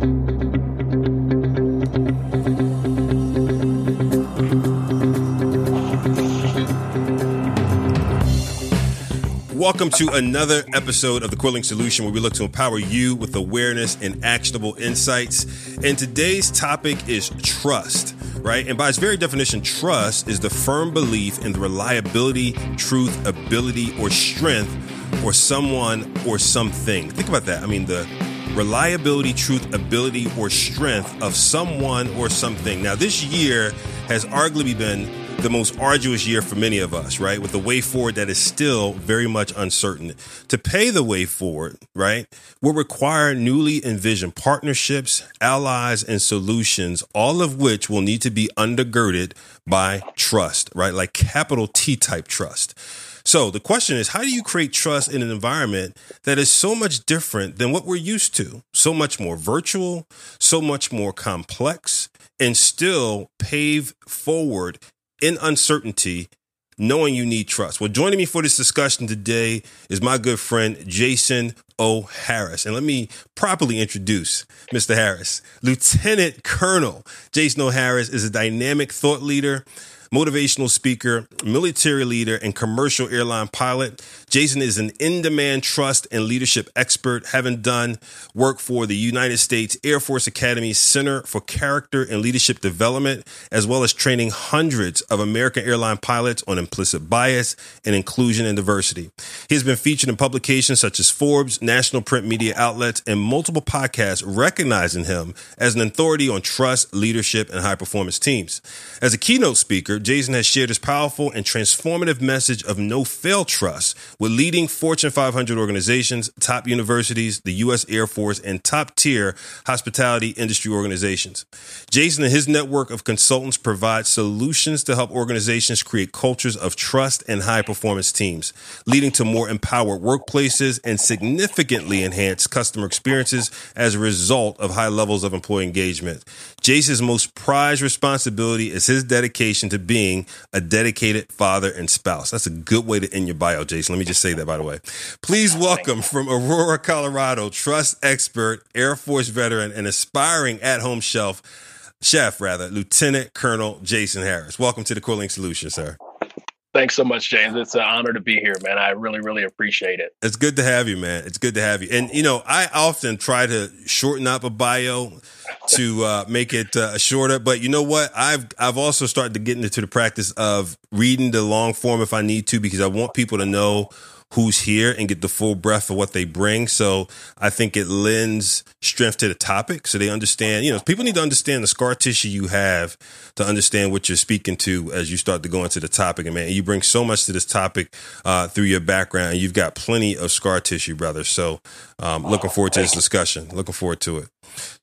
Welcome to another episode of the Quilling Solution, where we look to empower you with awareness and actionable insights. And today's topic is trust, right? And by its very definition, trust is the firm belief in the reliability, truth, ability, or strength or someone or something. Think about that. I mean, the reliability, truth, ability, or strength of someone or something. Now, this year has arguably been the most arduous year for many of us, right? With the way forward that is still very much uncertain. To pay the way forward, right, will require newly envisioned partnerships, allies, and solutions, all of which will need to be undergirded by trust, right? Like capital T type trust. So the question is, how do you create trust in an environment that is so much different than what we're used to? So much more virtual, so much more complex, and still pave forward in uncertainty, knowing you need trust. Well, joining me for this discussion today is my good friend Jason O. Harris. And let me properly introduce Mr. Harris. Lieutenant Colonel Jason O. Harris is a dynamic thought leader motivational speaker, military leader, and commercial airline pilot. Jason is an in demand trust and leadership expert, having done work for the United States Air Force Academy Center for Character and Leadership Development, as well as training hundreds of American airline pilots on implicit bias and inclusion and diversity. He has been featured in publications such as Forbes, national print media outlets, and multiple podcasts recognizing him as an authority on trust, leadership, and high performance teams. As a keynote speaker, Jason has shared his powerful and transformative message of no fail trust with leading Fortune 500 organizations, top universities, the U.S. Air Force, and top tier hospitality industry organizations. Jason and his network of consultants provide solutions to help organizations create cultures of trust and high performance teams, leading to more empowered workplaces and significantly enhanced customer experiences as a result of high levels of employee engagement. Jason's most prized responsibility is his dedication to being a dedicated father and spouse. That's a good way to end your bio, Jason. Let me just say that, by the way. Please welcome from Aurora, Colorado, trust expert, Air Force veteran, and aspiring at home shelf chef, rather, Lieutenant Colonel Jason Harris. Welcome to the Quilling Solution, sir. Thanks so much, James. It's an honor to be here, man. I really, really appreciate it. It's good to have you, man. It's good to have you. And you know, I often try to shorten up a bio to uh, make it uh, shorter, but you know what? I've I've also started to get into the practice of reading the long form if I need to because I want people to know who's here and get the full breadth of what they bring. So I think it lends strength to the topic so they understand, you know, people need to understand the scar tissue you have to understand what you're speaking to as you start to go into the topic. And man, you bring so much to this topic uh, through your background. You've got plenty of scar tissue, brother. So um, looking forward to this discussion. Looking forward to it.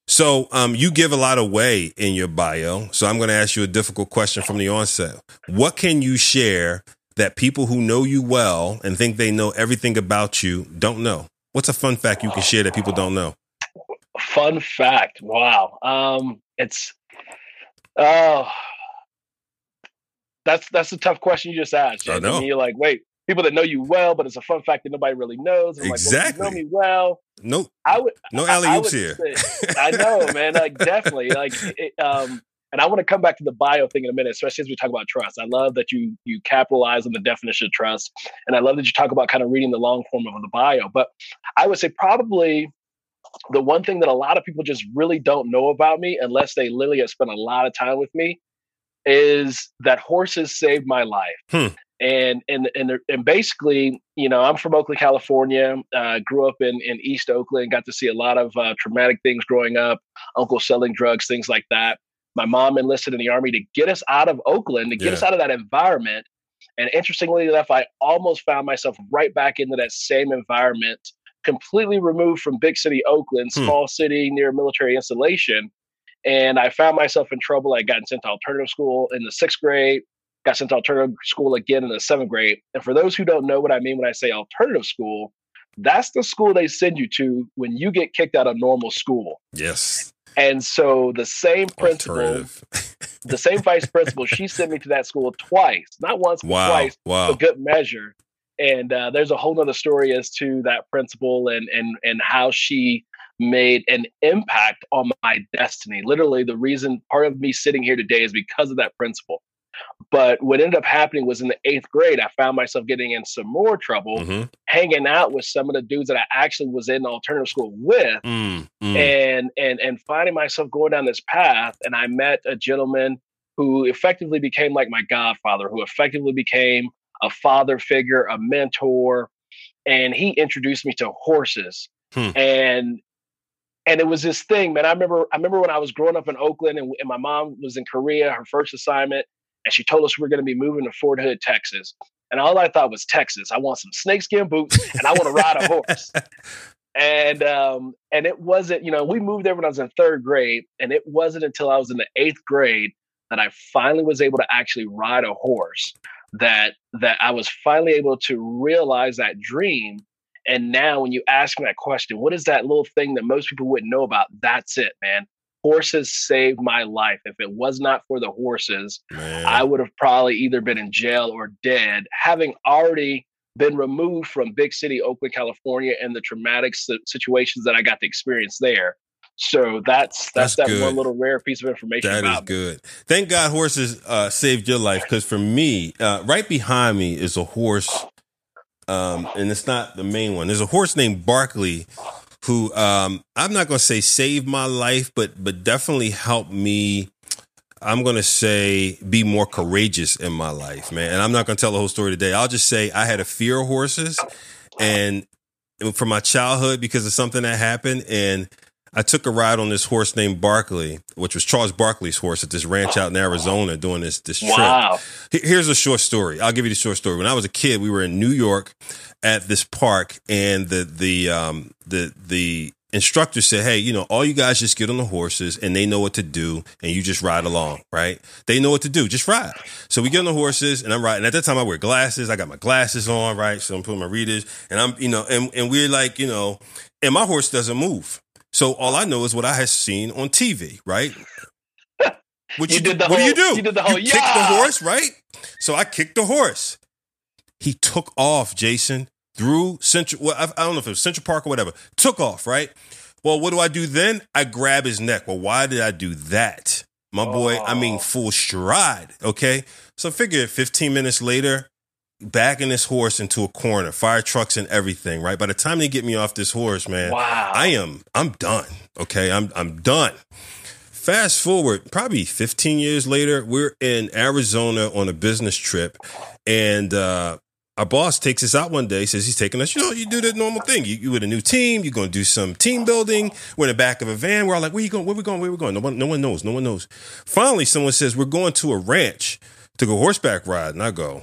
So um, you give a lot away in your bio. So I'm going to ask you a difficult question from the onset. What can you share that people who know you well and think they know everything about you don't know? What's a fun fact you can share that people don't know? Fun fact. Wow. Um, it's oh that's that's a tough question you just asked. I know. And you're like, wait, people that know you well, but it's a fun fact that nobody really knows. I'm exactly. Like, well, you know me well. Nope. I would. No alley oops here. Say, I know, man. Like definitely. Like it, um, and I want to come back to the bio thing in a minute, especially as we talk about trust. I love that you you capitalize on the definition of trust, and I love that you talk about kind of reading the long form of the bio. But I would say probably the one thing that a lot of people just really don't know about me, unless they literally have spent a lot of time with me, is that horses saved my life. Hmm. And and and and basically, you know, I'm from Oakland, California. Uh, grew up in in East Oakland. Got to see a lot of uh, traumatic things growing up. Uncle selling drugs, things like that my mom enlisted in the army to get us out of Oakland, to get yeah. us out of that environment. And interestingly enough, I almost found myself right back into that same environment, completely removed from big city Oakland, hmm. small city near military installation. And I found myself in trouble. I got sent to alternative school in the sixth grade, got sent to alternative school again in the seventh grade. And for those who don't know what I mean when I say alternative school, that's the school they send you to when you get kicked out of normal school. Yes. And so the same principal, the same vice principal, she sent me to that school twice, not once, but wow. twice, wow. a good measure. And uh, there's a whole nother story as to that principal and and and how she made an impact on my destiny. Literally, the reason part of me sitting here today is because of that principle. But what ended up happening was in the eighth grade, I found myself getting in some more trouble, mm-hmm. hanging out with some of the dudes that I actually was in alternative school with, mm, mm. and and and finding myself going down this path. And I met a gentleman who effectively became like my godfather, who effectively became a father figure, a mentor, and he introduced me to horses. Hmm. And and it was this thing, man. I remember I remember when I was growing up in Oakland and, and my mom was in Korea, her first assignment, and she told us we are going to be moving to Fort Hood, Texas. And all I thought was Texas. I want some snakeskin boots and I want to ride a horse. and um, and it wasn't, you know, we moved there when I was in third grade, and it wasn't until I was in the eighth grade that I finally was able to actually ride a horse. That that I was finally able to realize that dream. And now, when you ask me that question, what is that little thing that most people wouldn't know about? That's it, man horses saved my life. If it was not for the horses, Man. I would have probably either been in jail or dead, having already been removed from big city Oakland, California, and the traumatic situations that I got to experience there. So that's that's, that's that good. one little rare piece of information. That is good. Thank God horses uh, saved your life because for me, uh, right behind me is a horse, um, and it's not the main one. There's a horse named Barkley who um, I'm not going to say saved my life, but but definitely helped me. I'm going to say be more courageous in my life, man. And I'm not going to tell the whole story today. I'll just say I had a fear of horses, and from my childhood because of something that happened, and I took a ride on this horse named Barkley, which was Charles Barkley's horse at this ranch out in Arizona doing this this trip. Wow. Here's a short story. I'll give you the short story. When I was a kid, we were in New York at this park, and the the um the the instructor said, "Hey, you know, all you guys just get on the horses, and they know what to do, and you just ride along, right? They know what to do, just ride." So we get on the horses, and I'm riding. At that time, I wear glasses. I got my glasses on, right? So I'm putting my readers, and I'm, you know, and and we're like, you know, and my horse doesn't move. So all I know is what I had seen on TV, right? What you, you did? what whole, do you do? You did the whole. You yeah. kick the horse, right? So I kicked the horse. He took off, Jason, through Central. Well, I, I don't know if it was Central Park or whatever. Took off, right? Well, what do I do then? I grab his neck. Well, why did I do that? My boy, oh. I mean, full stride. Okay. So figure 15 minutes later, backing this horse into a corner, fire trucks and everything, right? By the time they get me off this horse, man, wow. I am I'm done. Okay, I'm I'm done. Fast forward, probably 15 years later, we're in Arizona on a business trip, and uh, our boss takes us out one day. Says he's taking us. You know, you do the normal thing. You, you with a new team. You're going to do some team building. We're in the back of a van. We're all like, "Where you going? Where we going? Where we going?" No one, no one knows. No one knows. Finally, someone says, "We're going to a ranch to go horseback ride," and I go,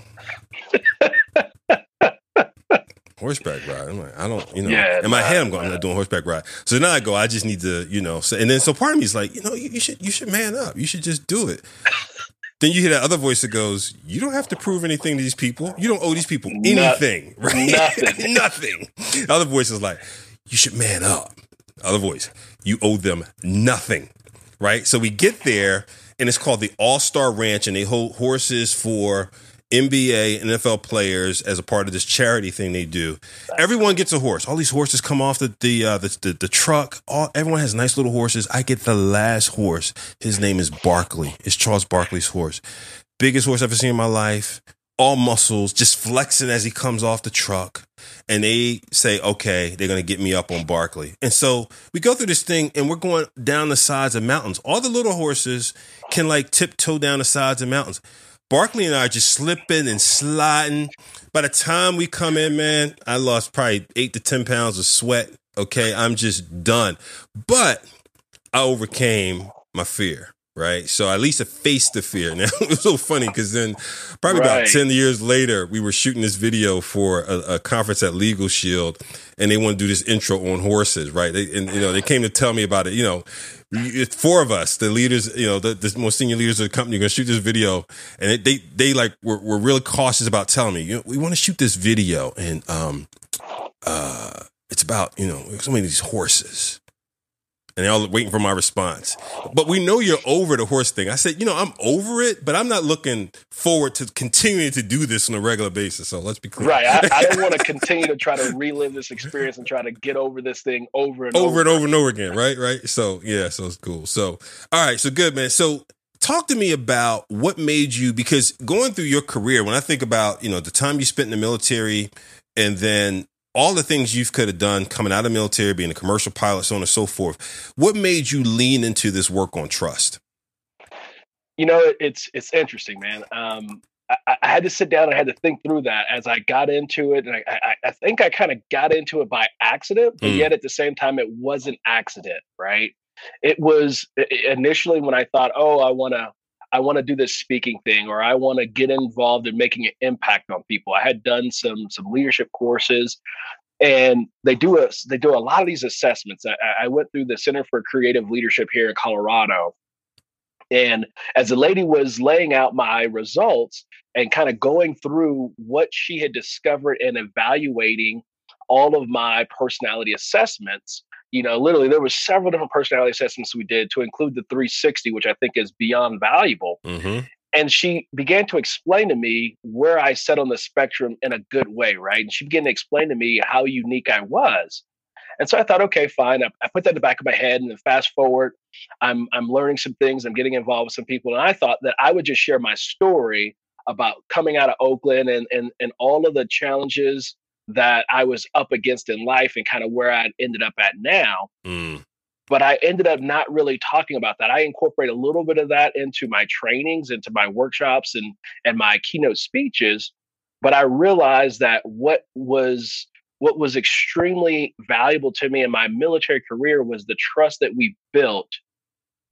horseback ride. I'm like, I don't, you know, yeah, in my nah, head, I'm going, I'm not doing horseback ride. So now I go, I just need to, you know, say, and then so part of me is like, you know, you, you should, you should man up. You should just do it. then you hear that other voice that goes, you don't have to prove anything to these people. You don't owe these people anything, Not, right? Nothing. nothing. The other voice is like, you should man up. Other voice, you owe them nothing, right? So we get there and it's called the All Star Ranch and they hold horses for NBA, and NFL players as a part of this charity thing they do. Everyone gets a horse. All these horses come off the the uh, the, the, the, truck. All everyone has nice little horses. I get the last horse. His name is Barkley. It's Charles Barkley's horse. Biggest horse I've ever seen in my life. All muscles, just flexing as he comes off the truck. And they say, okay, they're going to get me up on Barkley. And so we go through this thing and we're going down the sides of mountains. All the little horses can like tiptoe down the sides of mountains. Barkley and I are just slipping and sliding. By the time we come in, man, I lost probably eight to 10 pounds of sweat. Okay. I'm just done. But I overcame my fear right? So at least I faced the fear. Now it was so funny because then, probably right. about ten years later, we were shooting this video for a, a, conference at Legal Shield, and they want to do this intro on horses, right? They, and you know they came to tell me about it. You know, it's four of us, the leaders, you know, the, the most senior leaders of the company, are going to shoot this video, and it, they they like were, were really cautious about telling me, you know, we want to shoot this video, and um, uh, it's about you know so many of these horses. And they're all waiting for my response. But we know you're over the horse thing. I said, you know, I'm over it, but I'm not looking forward to continuing to do this on a regular basis. So let's be clear. Right. I, I don't want to continue to try to relive this experience and try to get over this thing over and over, over and over and over again. Right. Right. So yeah. So it's cool. So all right. So good, man. So talk to me about what made you because going through your career, when I think about you know the time you spent in the military, and then all the things you could have done coming out of the military, being a commercial pilot, so on and so forth. What made you lean into this work on trust? You know, it's it's interesting, man. Um, I, I, had to sit down and I had to think through that as I got into it, and I, I, I think I kind of got into it by accident, but mm. yet at the same time, it was an accident, right? It was initially when I thought, oh, I want to I want to do this speaking thing or I want to get involved in making an impact on people. I had done some some leadership courses and they do a they do a lot of these assessments. I, I went through the Center for Creative Leadership here in Colorado. And as the lady was laying out my results and kind of going through what she had discovered and evaluating all of my personality assessments, you know, literally there was several different personality assessments we did to include the 360, which I think is beyond valuable. Mm-hmm. And she began to explain to me where I sat on the spectrum in a good way, right? And she began to explain to me how unique I was. And so I thought, okay, fine. I, I, put that in the back of my head, and then fast forward, I'm I'm learning some things. I'm getting involved with some people, and I thought that I would just share my story about coming out of Oakland and and and all of the challenges that I was up against in life and kind of where I ended up at now. Mm. But I ended up not really talking about that. I incorporate a little bit of that into my trainings, into my workshops and and my keynote speeches. But I realized that what was what was extremely valuable to me in my military career was the trust that we built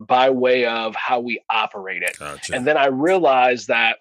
by way of how we operated. Gotcha. And then I realized that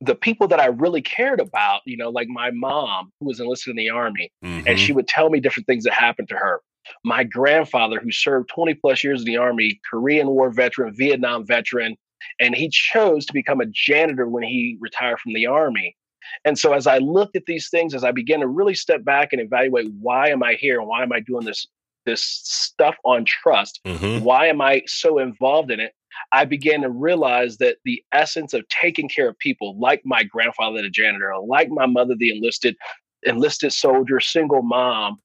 the people that I really cared about, you know, like my mom, who was enlisted in the army, mm-hmm. and she would tell me different things that happened to her. My grandfather, who served 20 plus years in the army, Korean War veteran, Vietnam veteran, and he chose to become a janitor when he retired from the army. And so as I looked at these things, as I began to really step back and evaluate why am I here and why am I doing this this stuff on trust? Mm-hmm. Why am I so involved in it? I began to realize that the essence of taking care of people, like my grandfather, the janitor, like my mother, the enlisted enlisted soldier, single mom,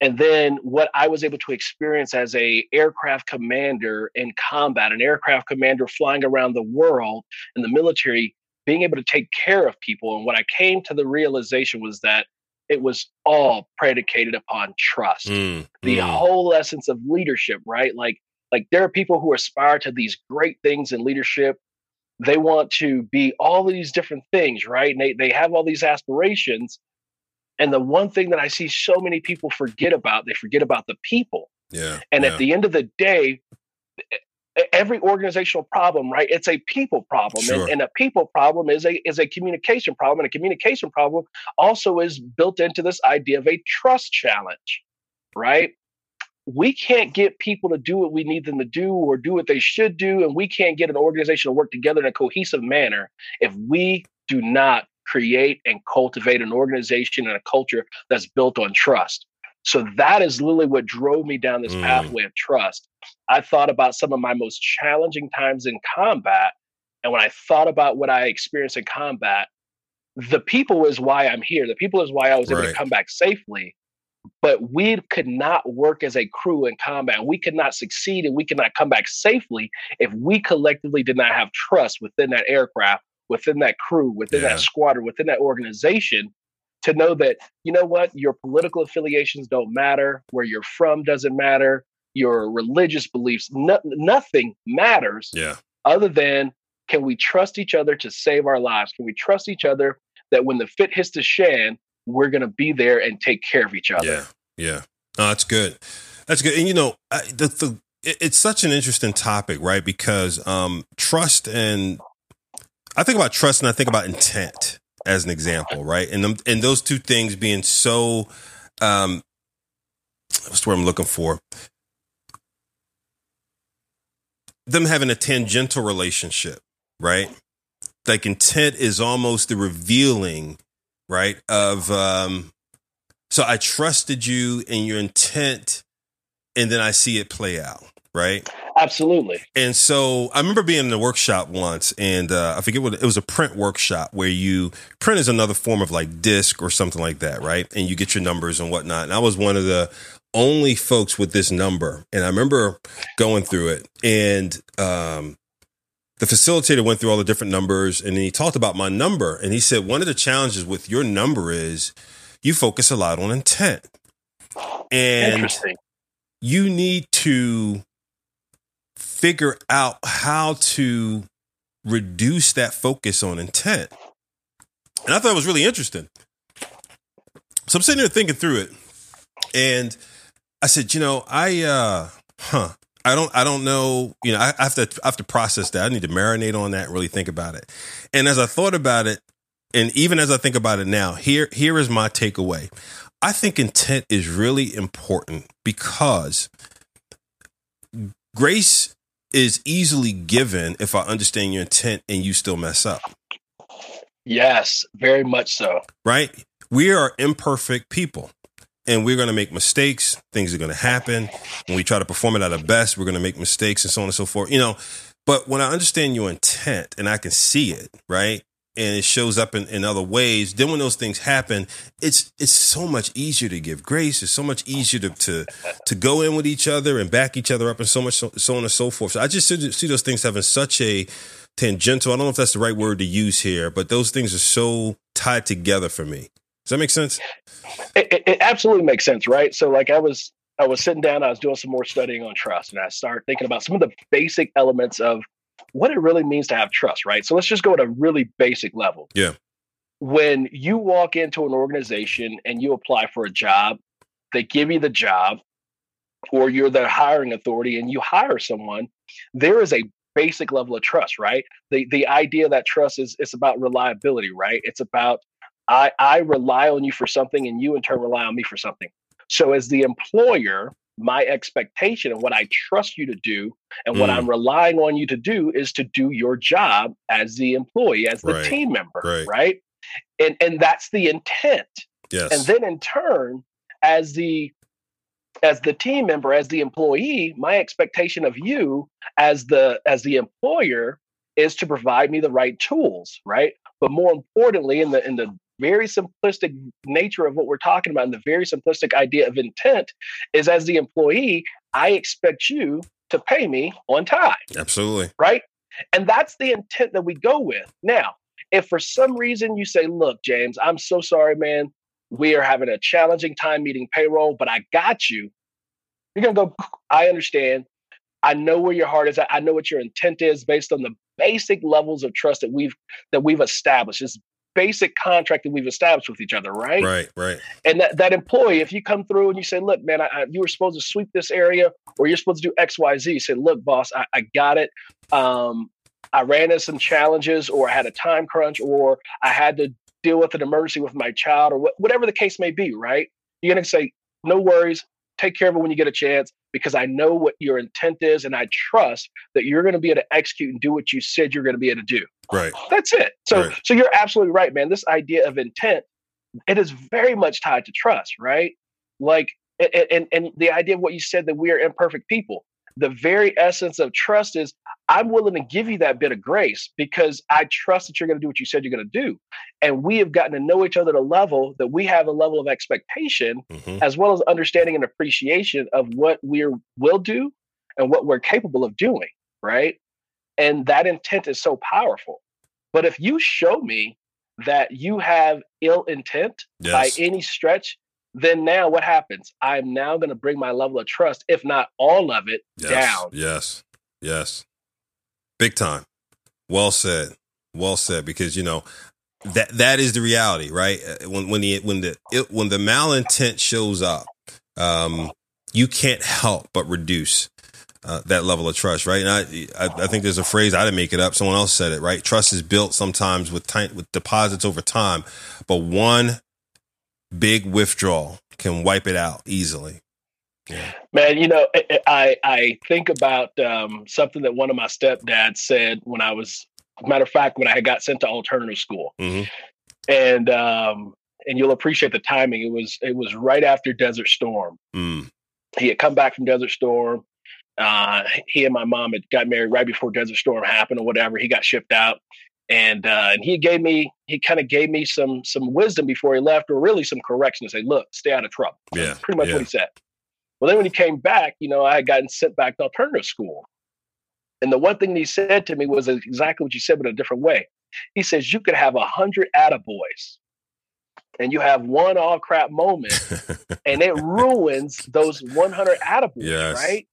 and then what I was able to experience as a aircraft commander in combat, an aircraft commander flying around the world in the military, being able to take care of people. And what I came to the realization was that it was all predicated upon trust. Mm, the mm. whole essence of leadership, right? Like like there are people who aspire to these great things in leadership. They want to be all these different things, right? And they, they have all these aspirations. And the one thing that I see so many people forget about, they forget about the people. Yeah. And yeah. at the end of the day, every organizational problem, right? It's a people problem. Sure. And, and, a people problem is a is a communication problem. And a communication problem also is built into this idea of a trust challenge, right? We can't get people to do what we need them to do or do what they should do. And we can't get an organization to work together in a cohesive manner if we do not create and cultivate an organization and a culture that's built on trust. So that is literally what drove me down this mm. pathway of trust. I thought about some of my most challenging times in combat. And when I thought about what I experienced in combat, the people is why I'm here. The people is why I was able to come back safely but we could not work as a crew in combat. We could not succeed and we could not come back safely if we collectively did not have trust within that aircraft, within that crew, within yeah. that squadron, within that organization to know that, you know what, your political affiliations don't matter, where you're from doesn't matter, your religious beliefs, no, nothing matters yeah. other than can we trust each other to save our lives? Can we trust each other that when the fit hits the shan, we're going to be there and take care of each other. Yeah. Yeah. No, that's good. That's good. And you know, I, the, the it's such an interesting topic, right? Because um, trust and I think about trust and I think about intent as an example, right? And them, and those two things being so um, what's word I'm looking for? Them having a tangential relationship, right? Like intent is almost the revealing right? Of um, so I trusted you and your intent and then I see it play out, right? Absolutely. And so I remember being in a workshop once, and uh, I forget what it was a print workshop where you print is another form of like DiSC or something like that, right? And you get your numbers and whatnot. And I was one of the only folks with this number, and I remember going through it, and um, the facilitator went through all the different numbers, and he talked about my number, and he said one of the challenges with your number is you focus a lot on intent, and you need to figure out how to reduce that focus on intent. And I thought it was really interesting. So I'm sitting there thinking through it. And I said, you know, I uh huh. I don't I don't know, you know, I, I have to I have to process that. I need to marinate on that and really think about it. And as I thought about it, and even as I think about it now, here here is my takeaway. I think intent is really important because grace is easily given if I understand your intent and you still mess up. Yes, very much so. Right? We are imperfect people and we're going to make mistakes. Things are going to happen. When we try to perform it at our best, we're going to make mistakes and so on and so forth. You know, but when I understand your intent and I can see it, right? and it shows up in, in other ways then when those things happen it's it's so much easier to give grace it's so much easier to to, to go in with each other and back each other up and so much so, so on and so forth so i just see, see those things having such a tangential i don't know if that's the right word to use here but those things are so tied together for me does that make sense it, it, it absolutely makes sense right so like i was I was sitting down, I was doing some more studying on trust, and I started thinking about some of the basic elements of what it really means to have trust, right? So let's just go at a really basic level. Yeah. When you walk into an organization and you apply for a job, they give you the job, or you're the hiring authority and you hire someone, there is a basic level of trust, right? The the idea that trust is it's about reliability, right? It's about I I rely on you for something and you in turn rely on me for something. So as the employer, my expectation and what I trust you to do and mm. what I'm relying on you to do is to do your job as the employee, as the right. team member, right. right? And and that's the intent. Yes. And then in turn, as the as the team member, as the employee, my expectation of you as the as the employer is to provide me the right tools, right? But more importantly, in the in the very simplistic nature of what we're talking about and the very simplistic idea of intent is as the employee, I expect you to pay me on time. Absolutely. Right. And that's the intent that we go with. Now, if for some reason you say, look, James, I'm so sorry, man, we are having a challenging time meeting payroll, but I got you. You're going to go, I understand. I know where your heart is at. I know what your intent is based on the basic levels of trust that we've that we've established. It's basic contract that we've established with each other, right? Right, right. And that, that employee, if you come through and you say, look, man, I, I, you were supposed to sweep this area or you're supposed to do X, Y, Z, say, look, boss, I, I got it. Um, I ran into some challenges or I had a time crunch or I had to deal with an emergency with my child or wh- whatever the case may be, right? You're going to say, no worries, take care of it when you get a chance because I know what your intent is and I trust that you're going to be able to execute and do what you said you're going to be able to do. Right. That's it. So right. so you're absolutely right, man. This idea of intent, it is very much tied to trust, right? Like and and, and the idea of what you said that we are imperfect people. The very essence of trust is I'm willing to give you that bit of grace because I trust that you're going to do what you said you're going to do. And we have gotten to know each other at a level that we have a level of expectation mm-hmm. as well as understanding and appreciation of what we will do and what we're capable of doing, right? And that intent is so powerful. But if you show me that you have ill intent yes. by any stretch, then now what happens? I'm now going to bring my level of trust, if not all of it, yes. down. Yes. Yes. Big time. Well said. Well said. Because you know that that is the reality, right? Uh, when when the when the it, when the malintent shows up, um, you can't help but reduce uh, that level of trust, right? And I, I, I, think there's a phrase I didn't make it up. Someone else said it, right? Trust is built sometimes with time, with deposits over time, but one big withdrawal can wipe it out easily. Yeah. Man, you know, I I think about um, something that one of my stepdads said when I was, matter of fact, when I got sent to alternative school, mm-hmm. and um, and you'll appreciate the timing. It was it was right after Desert Storm, mm he had come back from Desert Storm. Uh, he and my mom had got married right before Desert Storm happened or whatever. He got shipped out, and uh, and he gave me he kind of gave me some some wisdom before he left, or really some correction to say, look, stay out of trouble. Yeah, pretty much yeah. what he said. Well, then when he came back, you know, I had gotten sent back to alternative school, and the one thing he said to me was exactly what you said, but a different way. He says you could have a hundred attaboys, and you have one all crap moment, and it ruins those 100 attaboys, Yes. right?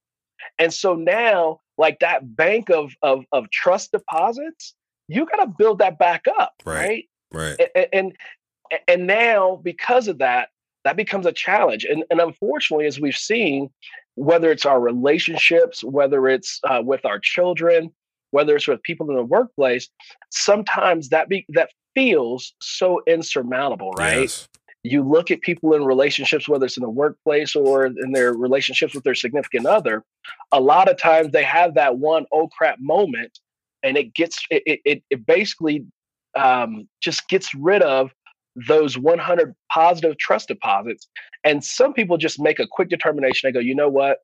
And so now, like that bank of of of trust deposits, you got to build that back up, Right. right? right. And, and and now because of that, that becomes a challenge. And and unfortunately, as we've seen, whether it's our relationships, whether it's uh, with our children, whether it's with people in the workplace, sometimes that be that feels so insurmountable, right? Yes. you look at people in relationships, whether it's in the workplace or in their relationships with their significant other, a lot of times they have that one oh crap moment, and it gets it it, it basically um, just gets rid of those 100 positive trust deposits. And some people just make a quick determination. They go, you know what?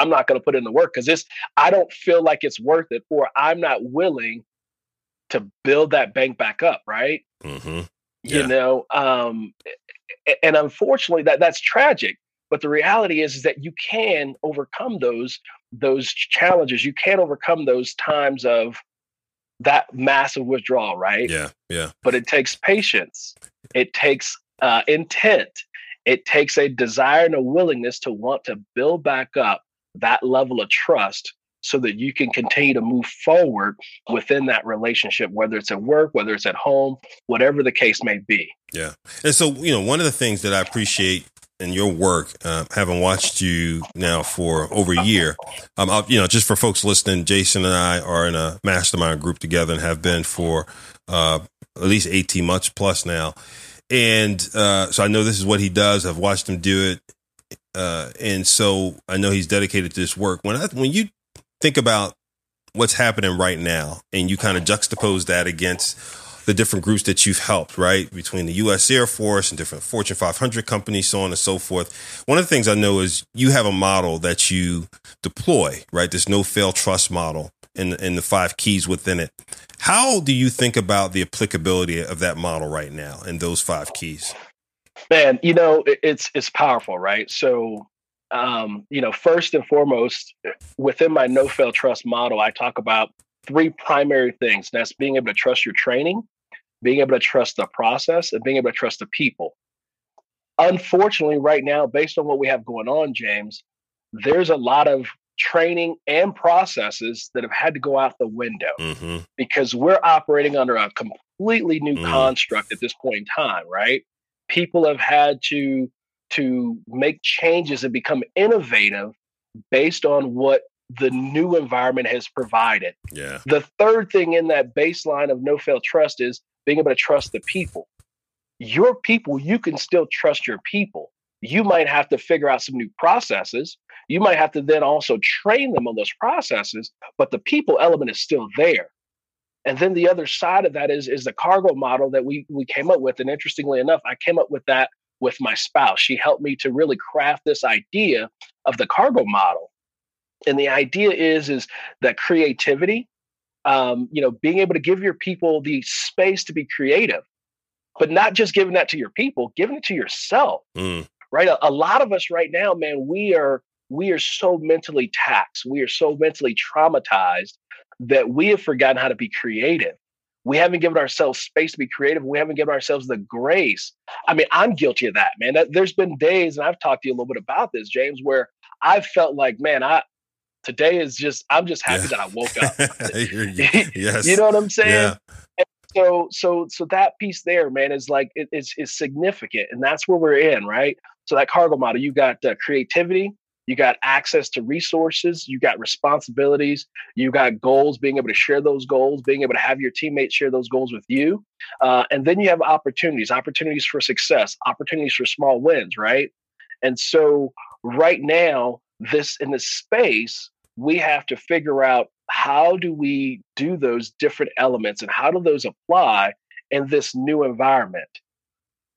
I'm not going to put in the work because this I don't feel like it's worth it, or I'm not willing to build that bank back up, right? hmm you know um and unfortunately that that's tragic but the reality is, is that you can overcome those those challenges you can't overcome those times of that massive withdrawal right Yeah. Yeah. but it takes patience it takes uh, intent it takes a desire and a willingness to want to build back up that level of trust so that you can continue to move forward within that relationship whether it's at work whether it's at home whatever the case may be Yeah. And so, you know, one of the things that I appreciate in your work, uh, having watched you now for over a year, um, I'll, you know, just for folks listening, Jason and I are in a mastermind group together and have been for uh, at least 18 months plus now. And uh, so I know this is what he does. I've watched him do it. Uh, and so I know he's dedicated to this work. When I, when you think about what's happening right now and you kind of juxtapose that against the different groups that you've helped, right? Between the U.S. Air Force and different Fortune 500 companies, so on and so forth. One of the things I know is you have a model that you deploy, right? This no fail trust model and, and the five keys within it. How do you think about the applicability of that model right now and those five keys? man you know it's it's powerful right so um you know first and foremost within my no fail trust model i talk about three primary things that's being able to trust your training being able to trust the process and being able to trust the people unfortunately right now based on what we have going on james there's a lot of training and processes that have had to go out the window Mm-hmm. because we're operating under a completely new Mm. construct at this point in time, right? People have had to to make changes and become innovative based on what the new environment has provided. Yeah. The third thing in that baseline of no fail trust is being able to trust the people. Your people, you can still trust your people. You might have to figure out some new processes. You might have to then also train them on those processes, but the people element is still there. And then the other side of that is is the cargo model that we we came up with. And interestingly enough, I came up with that with my spouse. She helped me to really craft this idea of the cargo model. And the idea is is that creativity, um, you know, being able to give your people the space to be creative, but not just giving that to your people, giving it to yourself Mm. right? A, a lot of us right now, man, we are we are so mentally taxed, we are so mentally traumatized that we have forgotten how to be creative. We haven't given ourselves space to be creative. We haven't given ourselves the grace. I mean, I'm guilty of that, man. That- There's been days, and I've talked to you a little bit about this, James, where I've felt like, man, I today is just I'm just happy Yeah. that I woke up. yes. you know what I'm saying? Yeah. so so so that piece there man is like it, it's is significant and that's where we're in right so that cargo model you got uh, creativity you got access to resources you got responsibilities you got goals being able to share those goals being able to have your teammates share those goals with you uh, and then you have opportunities opportunities for success opportunities for small wins right and so right now this in this space we have to figure out how do we do those different elements and how do those apply in this new environment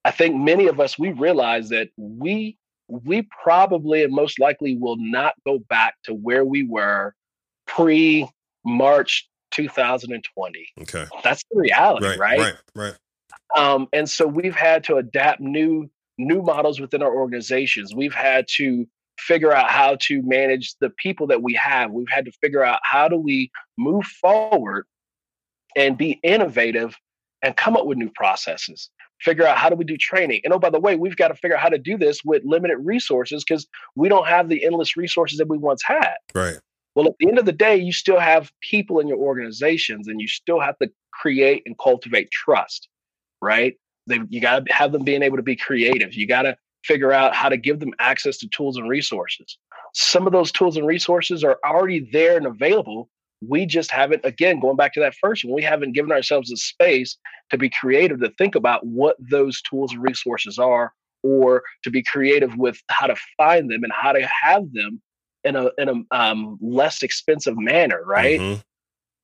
i think many of us we realize that we we probably and most likely will not go back to where we were pre March 2020. Okay. That's the reality, Right. right? Right. Right. Um, and so we've had to adapt new new models within our organizations. We've had to figure out how to manage the people that we have. We've had to figure out how do we move forward and be innovative and come up with new processes. Figure out how do we do training. And oh, by the way, we've got to figure out how to do this with limited resources because we don't have the endless resources that we once had. Right. Well, at the end of the day, you still have people in your organizations and you still have to create and cultivate trust, right? They, you got to have them being able to be creative. You got to figure out how to give them access to tools and resources. Some of those tools and resources are already there and available. We just haven't, again, going back to that first one, we haven't given ourselves the space to be creative to think about what those tools and resources are or to be creative with how to find them and how to have them in a in a um, less expensive manner, right? Mhm.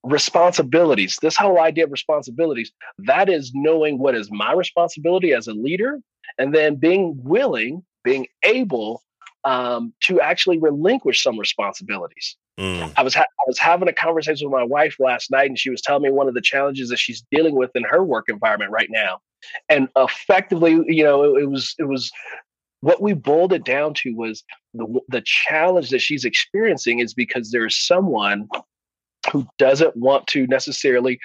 Responsibilities. This whole idea of responsibilities that is knowing what is my responsibility as a leader, and then being willing, being able um, to actually relinquish some responsibilities. Mm. I was ha- I was having a conversation with my wife last night, and she was telling me one of the challenges that she's dealing with in her work environment right now. And effectively, you know, it, it was it was what we boiled it down to was the the challenge that she's experiencing is because there's someone who doesn't want to necessarily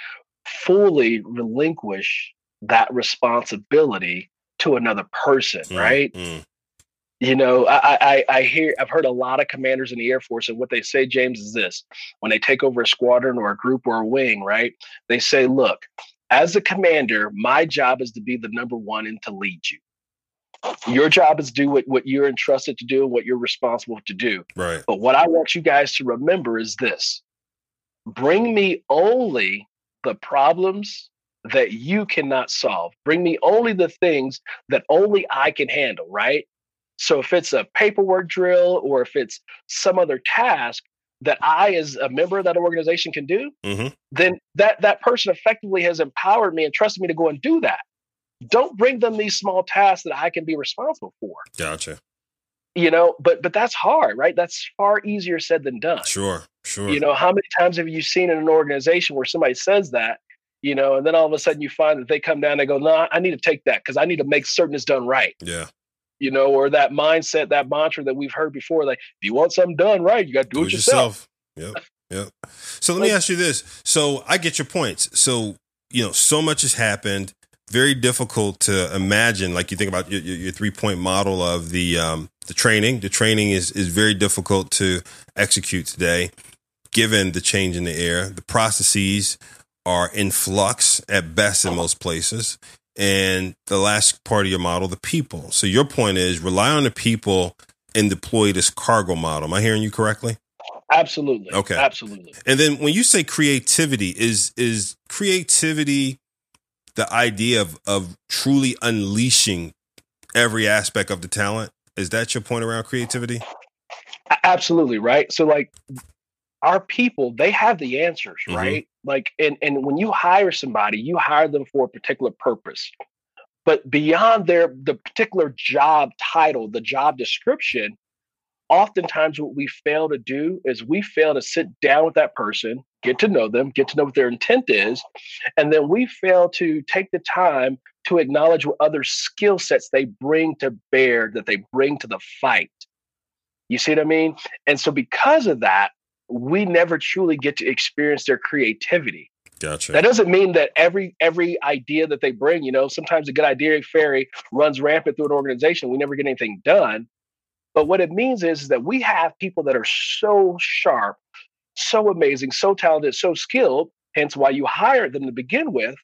fully relinquish that responsibility to another person, Mm. right? Mm. You know, I, I I hear I've heard a lot of commanders in the Air Force, and what they say, James, is this: when they take over a squadron or a group or a wing, right? They say, "Look, as a commander, my job is to be the number one and to lead you. Your job is to do what, what you're entrusted to do and what you're responsible to do. Right. But what I want you guys to remember is this: bring me only the problems that you cannot solve. Bring me only the things that only I can handle, right? So if it's a paperwork drill or if it's some other task that I as a member of that organization can do, hmm then that that person effectively has empowered me and trusted me to go and do that. Don't bring them these small tasks that I can be responsible for. Gotcha. You know, but but that's hard, right? That's far easier said than done. Sure. Sure. You know, how many times have you seen in an organization where somebody says that, you know, and then all of a sudden you find that they come down and they go, no, nah, I need to take that because I need to make certain it's done right. yeah. You know, or that mindset, that mantra that we've heard before, like if you want something done right, you got to do, it yourself. Yep. Yep. So let me ask you this. So I get your points. So, you know, so much has happened. Very difficult to imagine. Like you think about your, your, your three point model of the um, the training. The training is is very difficult to execute today, given the change in the air. The processes are in flux at best in most places. And the last part of your model, the people. So your point is rely on the people and deploy this cargo model. Am I hearing you correctly? Absolutely. Okay. Absolutely. And then when you say creativity, is is creativity the idea of of truly unleashing every aspect of the talent? Is that your point around creativity? Absolutely, right? So like our people, they have the answers, Mhm. right? Like and and when you hire somebody, you hire them for a particular purpose. But beyond their the particular job title, the job description, oftentimes what we fail to do is we fail to sit down with that person, get to know them, get to know what their intent is, and then we fail to take the time to acknowledge what other skill sets they bring to bear that they bring to the fight. You see what I mean? And so because of that, we never truly get to experience their creativity. Gotcha. That doesn't mean that every every idea that they bring, you know, sometimes a good idea fairy runs rampant through an organization. We never get anything done. But what it means is, is that we have people that are so sharp, so amazing, so talented, so skilled, hence why you hired them to begin with.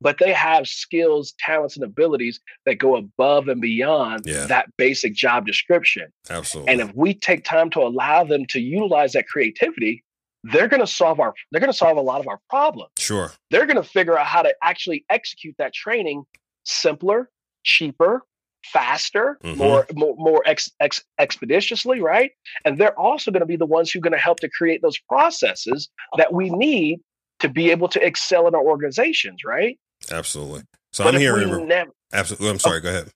But they have skills, talents, and abilities that go above and beyond Yeah. that basic job description. Absolutely. And if we take time to allow them to utilize that creativity, they're going to solve our they're going to solve a lot of our problems. sure. They're going to figure out how to actually execute that training simpler, cheaper, faster, Mhm. more more, more ex, ex, expeditiously, right? And they're also going to be the ones who are going to help to create those processes that we need to be able to excel in our organizations, right? Absolutely. So But I'm if we hearing never absolutely. Oh, I'm oh sorry. Go ahead.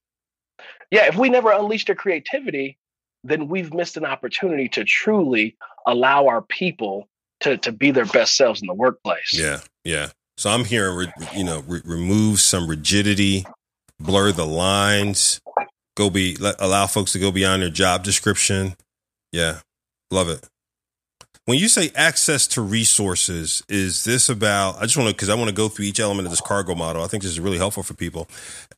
yeah, if we never unleash their creativity, then we've missed an opportunity to truly allow our people to to be their best selves in the workplace. Yeah, yeah. So I'm hearing, you know, re- remove some rigidity, blur the lines, go be let, allow folks to go beyond their job description. Yeah, love it. When you say access to resources, is this about? I just want to because I want to go through each element of this cargo model. I think this is really helpful for people.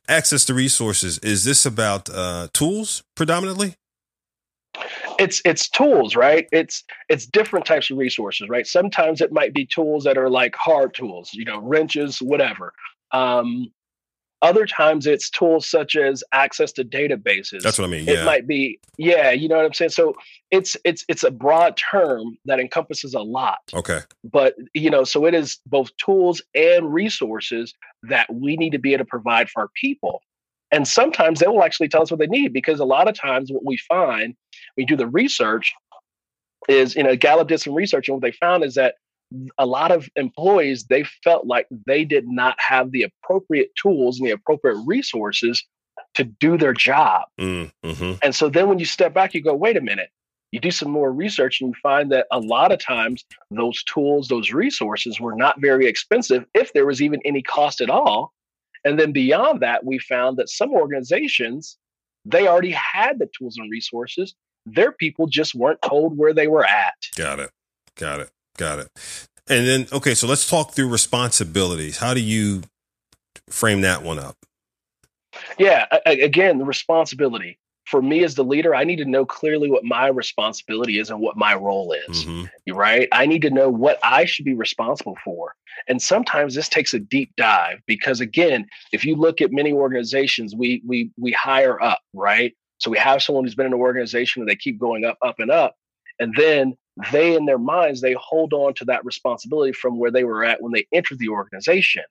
Access to resources is this about uh, tools predominantly? it's it's tools right it's it's different types of resources right sometimes it might be tools that are like hard tools you know wrenches whatever um other times it's tools such as access to databases. That's what I mean. Yeah. It might be, yeah, you know what I'm saying? So it's it's it's a broad term that encompasses a lot. Okay. But you know, so it is both tools and resources that we need to be able to provide for our people. And sometimes they will actually tell us what they need because a lot of times what we find we do the research is you know Gallup did some research and what they found is that a lot of employees they felt like they did not have the appropriate tools and the appropriate resources to do their job. Mm, mm-hmm. And so then when you step back, you go, wait a minute. You do some more research and you find that a lot of times those tools, those resources were not very expensive, if there was even any cost at all. And then beyond that, we found that some organizations, they already had the tools and resources. Their people just weren't told where they were at. Got it. Got it. Got it. And then, okay, so let's talk through responsibilities. How do you frame that one up? Yeah, again, the responsibility for me as the leader, I need to know clearly what my responsibility is and what my role is. Mm-hmm. Right? I need to know what I should be responsible for. And sometimes this takes a deep dive because again, if you look at many organizations, we we we hire up, right? So we have someone who's been in an organization and they keep going up, up, and up. And then they in their minds, they hold on to that responsibility from where they were at when they entered the organization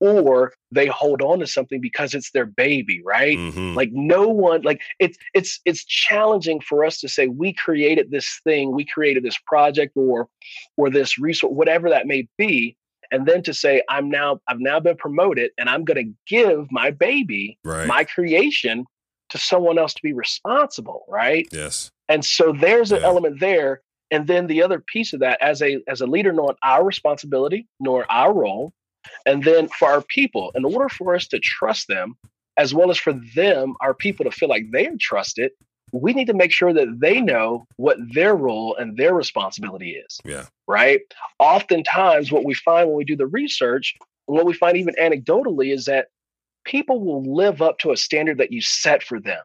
or they hold on to something because it's their baby right mm-hmm. like no one like it's it's it's challenging for us to say we created this thing we created this project or or this resource whatever that may be and then to say i'm now i've now been promoted and i'm going to give my baby right. my creation to someone else to be responsible right yes and so there's an element there and then the other piece of that as a as a leader knowing our responsibility knowing our role and then for our people, in order for us to trust them, as well as for them, our people to feel like they are trusted, we need to make sure that they know what their role and their responsibility is. Yeah. Right. Oftentimes, what we find when we do the research, what we find even anecdotally, is that people will live up to a standard that you set for them.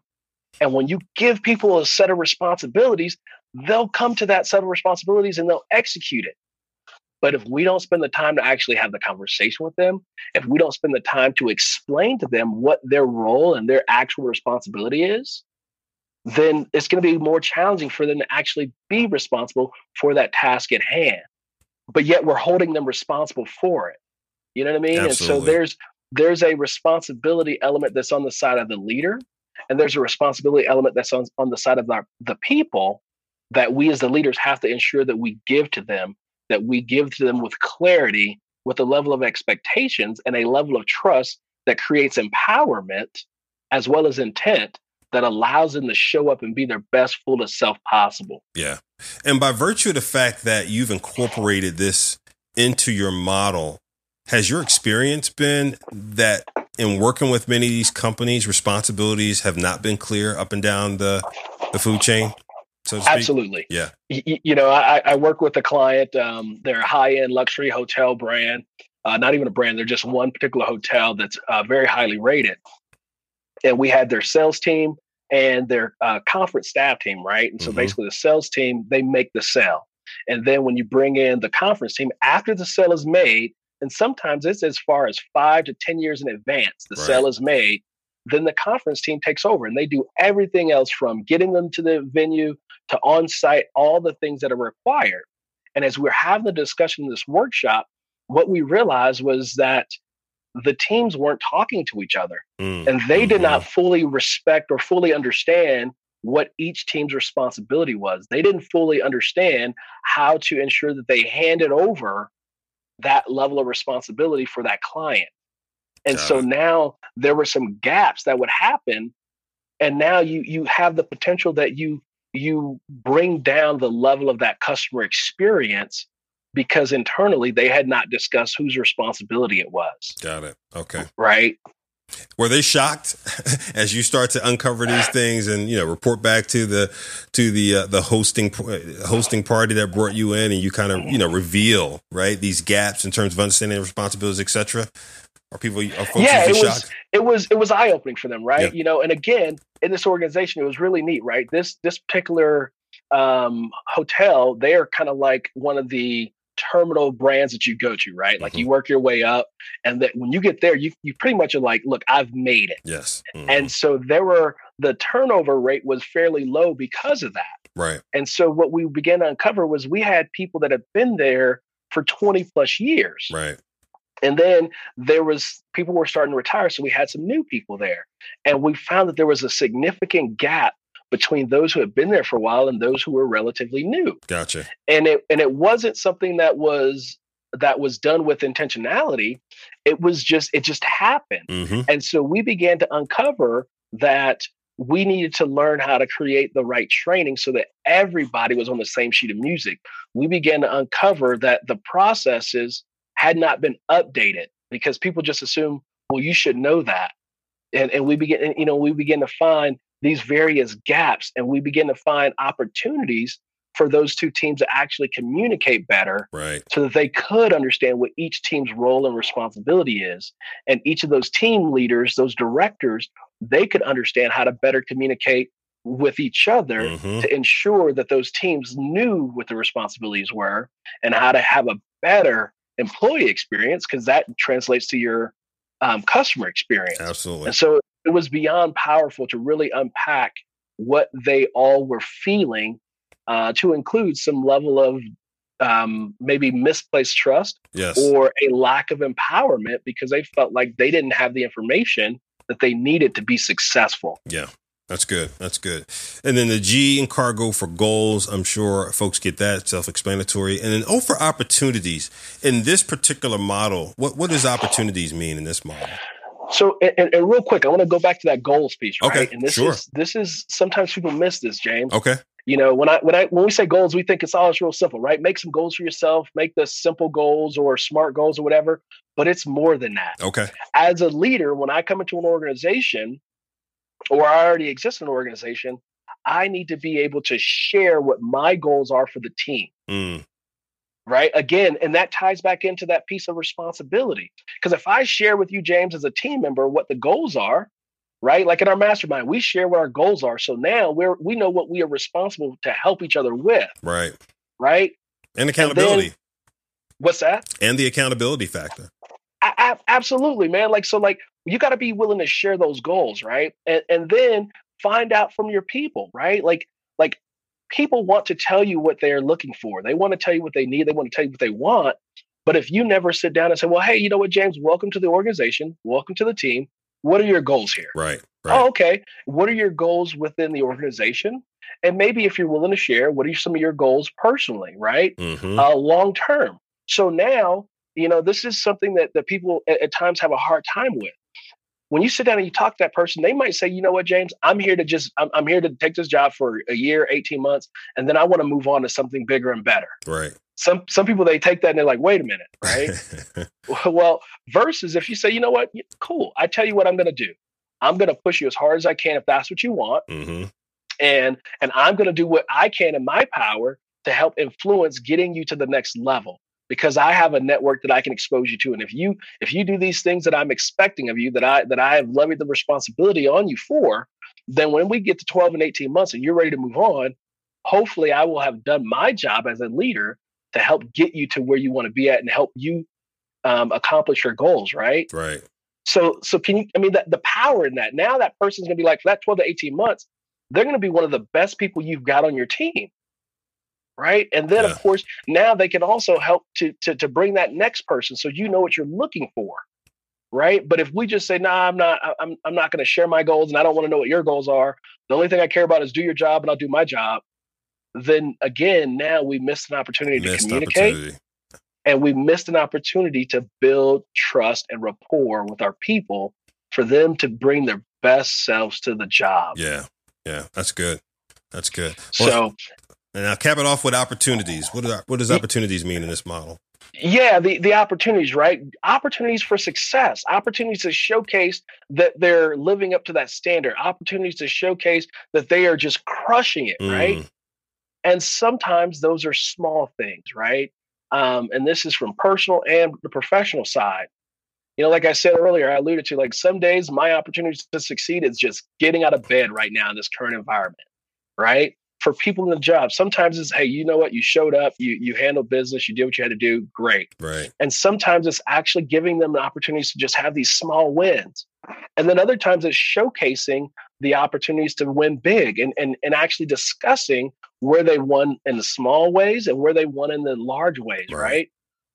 And when you give people a set of responsibilities, they'll come to that set of responsibilities and they'll execute it. But if we don't spend the time to actually have the conversation with them, if we don't spend the time to explain to them what their role and their actual responsibility is, then it's going to be more challenging for them to actually be responsible for that task at hand. But yet we're holding them responsible for it. You know what I mean? Absolutely. And so there's there's a responsibility element that's on the side of the leader, and there's a responsibility element that's on, on the side of our, the people that we as the leaders have to ensure that we give to them that we give to them with clarity, with a level of expectations and a level of trust that creates empowerment as well as intent that allows them to show up and be their best fullest self possible. Yeah. And by virtue of the fact that you've incorporated this into your model, has your experience been that in working with many of these companies, responsibilities have not been clear up and down the, the food chain? So Absolutely. Yeah. You, you know, I, I, work with a client. Um, they're a high end luxury hotel brand. Uh, not even a brand. They're just one particular hotel that's uh, very highly rated. And we had their sales team and their uh, conference staff team, right? And so mm-hmm. basically, the sales team they make the sale, and then when you bring in the conference team after the sale is made, and sometimes it's as far as five to ten years in advance, the right. sale is made then the conference team takes over and they do everything else from getting them to the venue to on site, all the things that are required. And as we're having the discussion in this workshop, what we realized was that the teams weren't talking to each other mm. and they did not mm-hmm. fully respect or fully understand what each team's responsibility was. They didn't fully understand how to ensure that they handed over that level of responsibility for that client. And so now there were some gaps that would happen and now you you have the potential that you you bring down the level of that customer experience because internally they had not discussed whose responsibility it was. Got it. Okay. Right. Were they shocked as you start to uncover these ah. things and you know report back to the to the uh, the hosting uh, hosting party that brought you in and you kind of you know mm-hmm. reveal right these gaps in terms of understanding responsibilities, etc. Are people are folks yeah, it was. It was it was eye opening for them, right? Yeah. You know, and again, in this organization, it was really neat, right? This this particular um, hotel, they are kind of like one of the terminal brands that you go to, right? Like mm-hmm. you work your way up, and that when you get there, you you pretty much are like, look, I've made it. Yes. Mm-hmm. And so there were the turnover rate was fairly low because of that. Right. And so what we began to uncover was we had people that had been there for 20 plus years. Right. And then there was people were starting to retire, so we had some new people there, and we found that there was a significant gap between those who had been there for a while and those who were relatively new. Gotcha. And it and it wasn't something that was that was done with intentionality. It was just it just happened. Mm-hmm. And so we began to uncover that we needed to learn how to create the right training so that everybody was on the same sheet of music. We began to uncover that the processes had not been updated because people just assume, well, you should know that. And, and we begin, you know, we begin to find these various gaps and we begin to find opportunities for those two teams to actually communicate better right. so that they could understand what each team's role and responsibility is and each of those team leaders those directors they could understand how to better communicate with each other mm-hmm. to ensure that those teams knew what the responsibilities were and how to have a better employee experience because that translates to your um, customer experience. Absolutely. And so it was beyond powerful to really unpack what they all were feeling uh, to include some level of um, maybe misplaced trust yes. or a lack of empowerment because they felt like they didn't have the information that they needed to be successful. Yeah. That's good. That's good. And then the G in cargo for goals. I'm sure folks get that self explanatory. And then O for opportunities in this particular model. What what does opportunities mean in this model? So, and, and real quick, I want to go back to that goals piece, right? Okay, and this sure. is this is sometimes people miss this, James. Okay. You know, when I when I when we say goals, we think it's all it's real simple, right? Make some goals for yourself, make the simple goals or smart goals or whatever. But it's more than that. Okay. As a leader, when I come into an organization, or I already exist in an organization, I need to be able to share what my goals are for the team. Mm. Right. Again, and that ties back into that piece of responsibility. Because if I share with you, James, as a team member, what the goals are, right? Like in our mastermind, we share what our goals are. So now we're we know what we are responsible to help each other with. Right. Right. And accountability. And then, what's that? And the accountability factor. I, I, absolutely, man. Like so, like you got to be willing to share those goals, right? And and then find out from your people, right? Like like people want to tell you what they're looking for. They want to tell you what they need. They want to tell you what they want. But if you never sit down and say, "Well, hey, you know what, James? Welcome to the organization. Welcome to the team. What are your goals here?" Right. right. Oh, okay. What are your goals within the organization? And maybe if you're willing to share, what are some of your goals personally, right? Mm-hmm. Uh, long term. So now, you know, this is something that, that people at, at times have a hard time with when you sit down and you talk to that person, they might say, you know what, James, I'm here to just, I'm, I'm here to take this job for a year, 18 months, and then I want to move on to something bigger and better. Right. Some, some people, they take that and they're like, wait a minute, right? well, versus if you say, you know what, cool, I tell you what I'm going to do. I'm going to push you as hard as I can if that's what you want. Mm-hmm. And, and I'm going to do what I can in my power to help influence getting you to the next level because I have a network that I can expose you to. And if you if you do these things that I'm expecting of you, that I that I have levied the responsibility on you for, then when we get to 12 and 18 months and you're ready to move on, hopefully I will have done my job as a leader to help get you to where you want to be at and help you um, accomplish your goals. Right. Right. So so can you? I mean, that the power in that. Now that person's going to be like for that 12 to 18 months, they're going to be one of the best people you've got on your team right? And then, yeah. of course, now they can also help to, to to bring that next person, so you know what you're looking for, right? But if we just say, "Nah, I'm not, I'm I'm not going to share my goals, and I don't want to know what your goals are. The only thing I care about is do your job, and I'll do my job." Then again, now we missed an opportunity missed to communicate. Opportunity. And we missed an opportunity to build trust and rapport with our people for them to bring their best selves to the job. Yeah. Yeah. That's good. That's good. Well, so, and now cap it off with opportunities. What, what does opportunities mean in this model? Yeah, the, the opportunities, right? Opportunities for success, opportunities to showcase that they're living up to that standard, opportunities to showcase that they are just crushing it, mm. right? And sometimes those are small things, right? Um, and this is from personal and the professional side. You know, like I said earlier, I alluded to like some days my opportunity to succeed is just getting out of bed right now in this current environment, right? For people in the job, sometimes it's hey, you know what, you showed up, you you handled business, you did what you had to do, great. Right. And sometimes it's actually giving them the opportunities to just have these small wins. And then other times it's showcasing the opportunities to win big and and, and actually discussing where they won in the small ways and where they won in the large ways, right? right?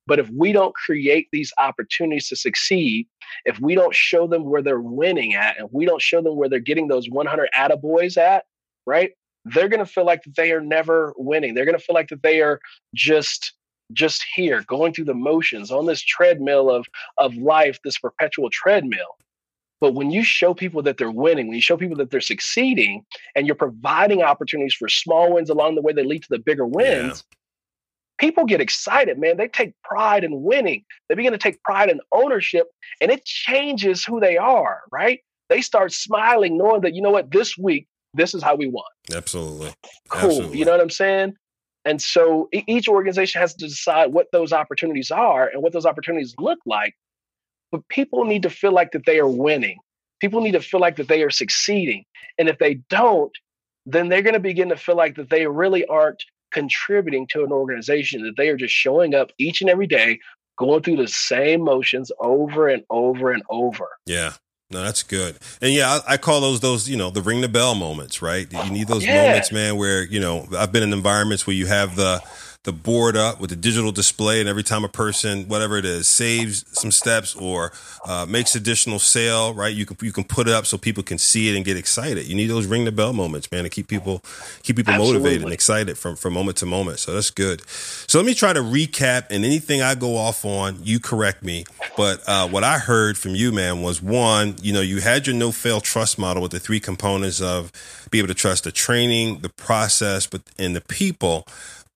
But if we don't create these opportunities to succeed, if we don't show them where they're winning at, and we don't show them where they're getting those 100 attaboys at, right? They're going to feel like they are never winning. They're going to feel like that they are just just here going through the motions on this treadmill of of life, this perpetual treadmill. But when you show people that they're winning, when you show people that they're succeeding, and you're providing opportunities for small wins along the way that lead to the bigger wins, yeah. people get excited, man. They take pride in winning. They begin to take pride in ownership, and it changes who they are, right? They start smiling, knowing that, you know what, this week, this is how we won. Absolutely. Cool. Absolutely. You know what I'm saying? And so each organization has to decide what those opportunities are and what those opportunities look like but people need to feel like that they are winning. People need to feel like that they are succeeding. And if they don't, then they're going to begin to feel like that they really aren't contributing to an organization, that they are just showing up each and every day, going through the same motions over and over and over. Yeah. No, that's good. And yeah, I, I, call those those, you know, the ring the bell moments, right? You need those yeah. moments, man, where, you know, I've been in environments where you have the the board up with the digital display, and every time a person, whatever it is, saves some steps or uh, makes additional sale, right? You can you can put it up so people can see it and get excited. You need those ring the bell moments, man, to keep people keep people Absolutely. motivated and excited from from moment to moment. So that's good. So let me try to recap, and anything I go off on, you correct me. But uh, what I heard from you, man, was one, you know, you had your no fail trust model with the three components of be able to trust the training, the process, but and the people.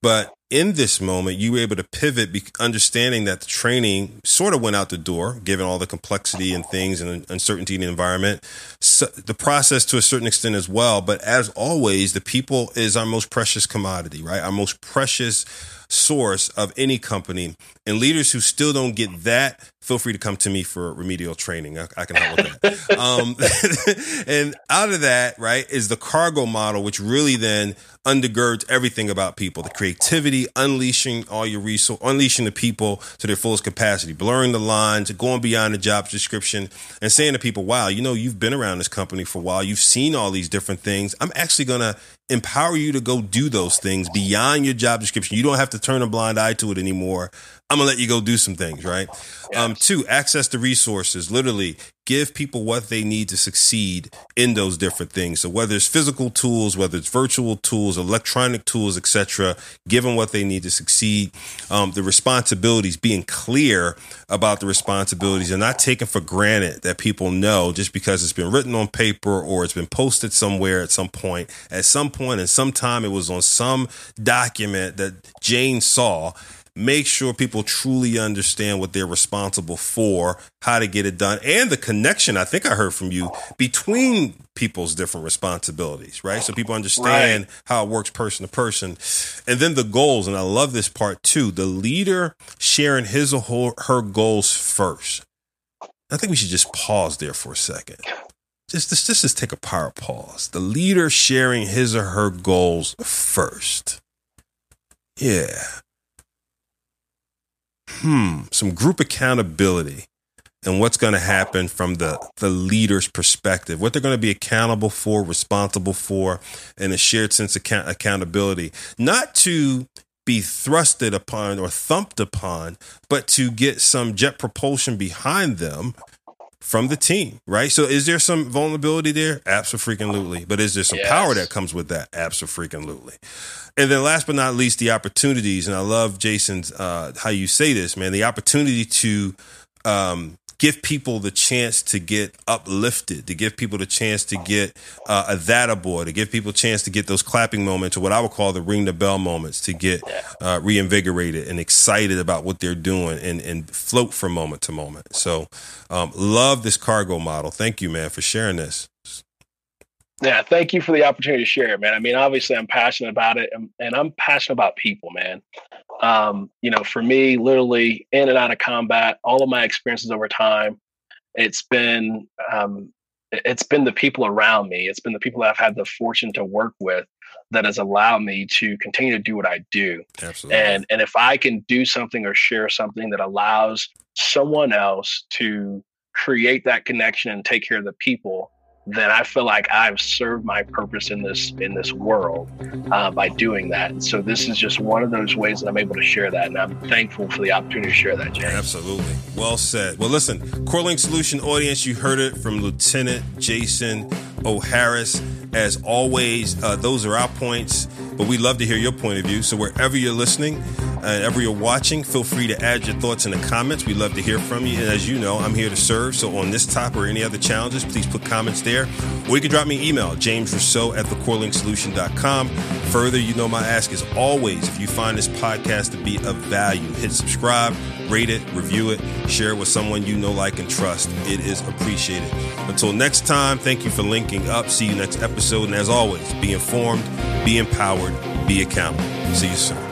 But in this moment, you were able to pivot, understanding that the training sort of went out the door, given all the complexity and things and uncertainty in the environment. So the process to a certain extent as well. But as always, the people is our most precious commodity, right? Our most precious source of any company. And leaders who still don't get that, feel free to come to me for remedial training. I, I can help with that. um, and out of that, right, is the cargo model, which really then undergirds everything about people the creativity, unleashing all your resource, unleashing the people to their fullest capacity, blurring the lines, going beyond the job description, and saying to people, wow, you know, you've been around this company for a while, you've seen all these different things. I'm actually going to empower you to go do those things beyond your job description. You don't have to turn a blind eye to it anymore. I'm gonna let you go do some things, right? Um, two, access the resources. Literally, give people what they need to succeed in those different things. So whether it's physical tools, whether it's virtual tools, electronic tools, etc., give them what they need to succeed. Um, the responsibilities, being clear about the responsibilities, and not taking for granted that people know just because it's been written on paper or it's been posted somewhere at some point. At some point, and sometime, it was on some document that Jane saw make sure people truly understand what they're responsible for, how to get it done, and the connection I think I heard from you between people's different responsibilities, right? So people understand right. how it works person to person. And then the goals, and I love this part too the leader sharing his or her goals first. I think we should just pause there for a second. Just, just, just, just take a power pause. The leader sharing his or her goals first. Yeah hmm, some group accountability and what's going to happen from the, the leader's perspective, what they're going to be accountable for, responsible for, and a shared sense of account- accountability. Not to be thrusted upon or thumped upon, but to get some jet propulsion behind them from the team, right? So is there some vulnerability there? Absolutely. But is there some yes. power that comes with that? Absolutely. And then last but not least, the opportunities. And I love Jason's uh, how you say this, man. The opportunity to um, give people the chance to get uplifted, to give people the chance to get uh, a that aboard, to give people a chance to get those clapping moments, or what I would call the ring the bell moments, to get uh, reinvigorated and excited about what they're doing and, and float from moment to moment. So, um, love this cargo model. Thank you, man, for sharing this. Yeah, thank you for the opportunity to share, it, man. I mean, obviously, I'm passionate about it, and, and I'm passionate about people, man. Um, you know, for me, literally in and out of combat, all of my experiences over time, it's been um, it's been the people around me. It's been the people that I've had the fortune to work with that has allowed me to continue to do what I do. Absolutely. And and if I can do something or share something that allows someone else to create that connection and take care of the people then I feel like I've served my purpose in this in this world uh, by doing that. And so this is just one of those ways that I'm able to share that, and I'm thankful for the opportunity to share that, James. Absolutely, well said. Well, listen, CoreLink Solution audience, you heard it from Lieutenant Jason O. Harris. As always, uh, those are our points, but we love to hear your point of view. So wherever you're listening, wherever you're watching, feel free to add your thoughts in the comments. We love to hear from you. And as you know, I'm here to serve. So on this topic or any other challenges, please put comments there. Or you can drop me an email, James Rousseau at thecorelinkSolution.com. Further, you know my ask is always if you find this podcast to be of value, hit subscribe, rate it, review it, share it with someone you know, like, and trust. It is appreciated. Until next time, thank you for linking up. See you next episode. And as always, be informed, be empowered, be accountable. See you soon.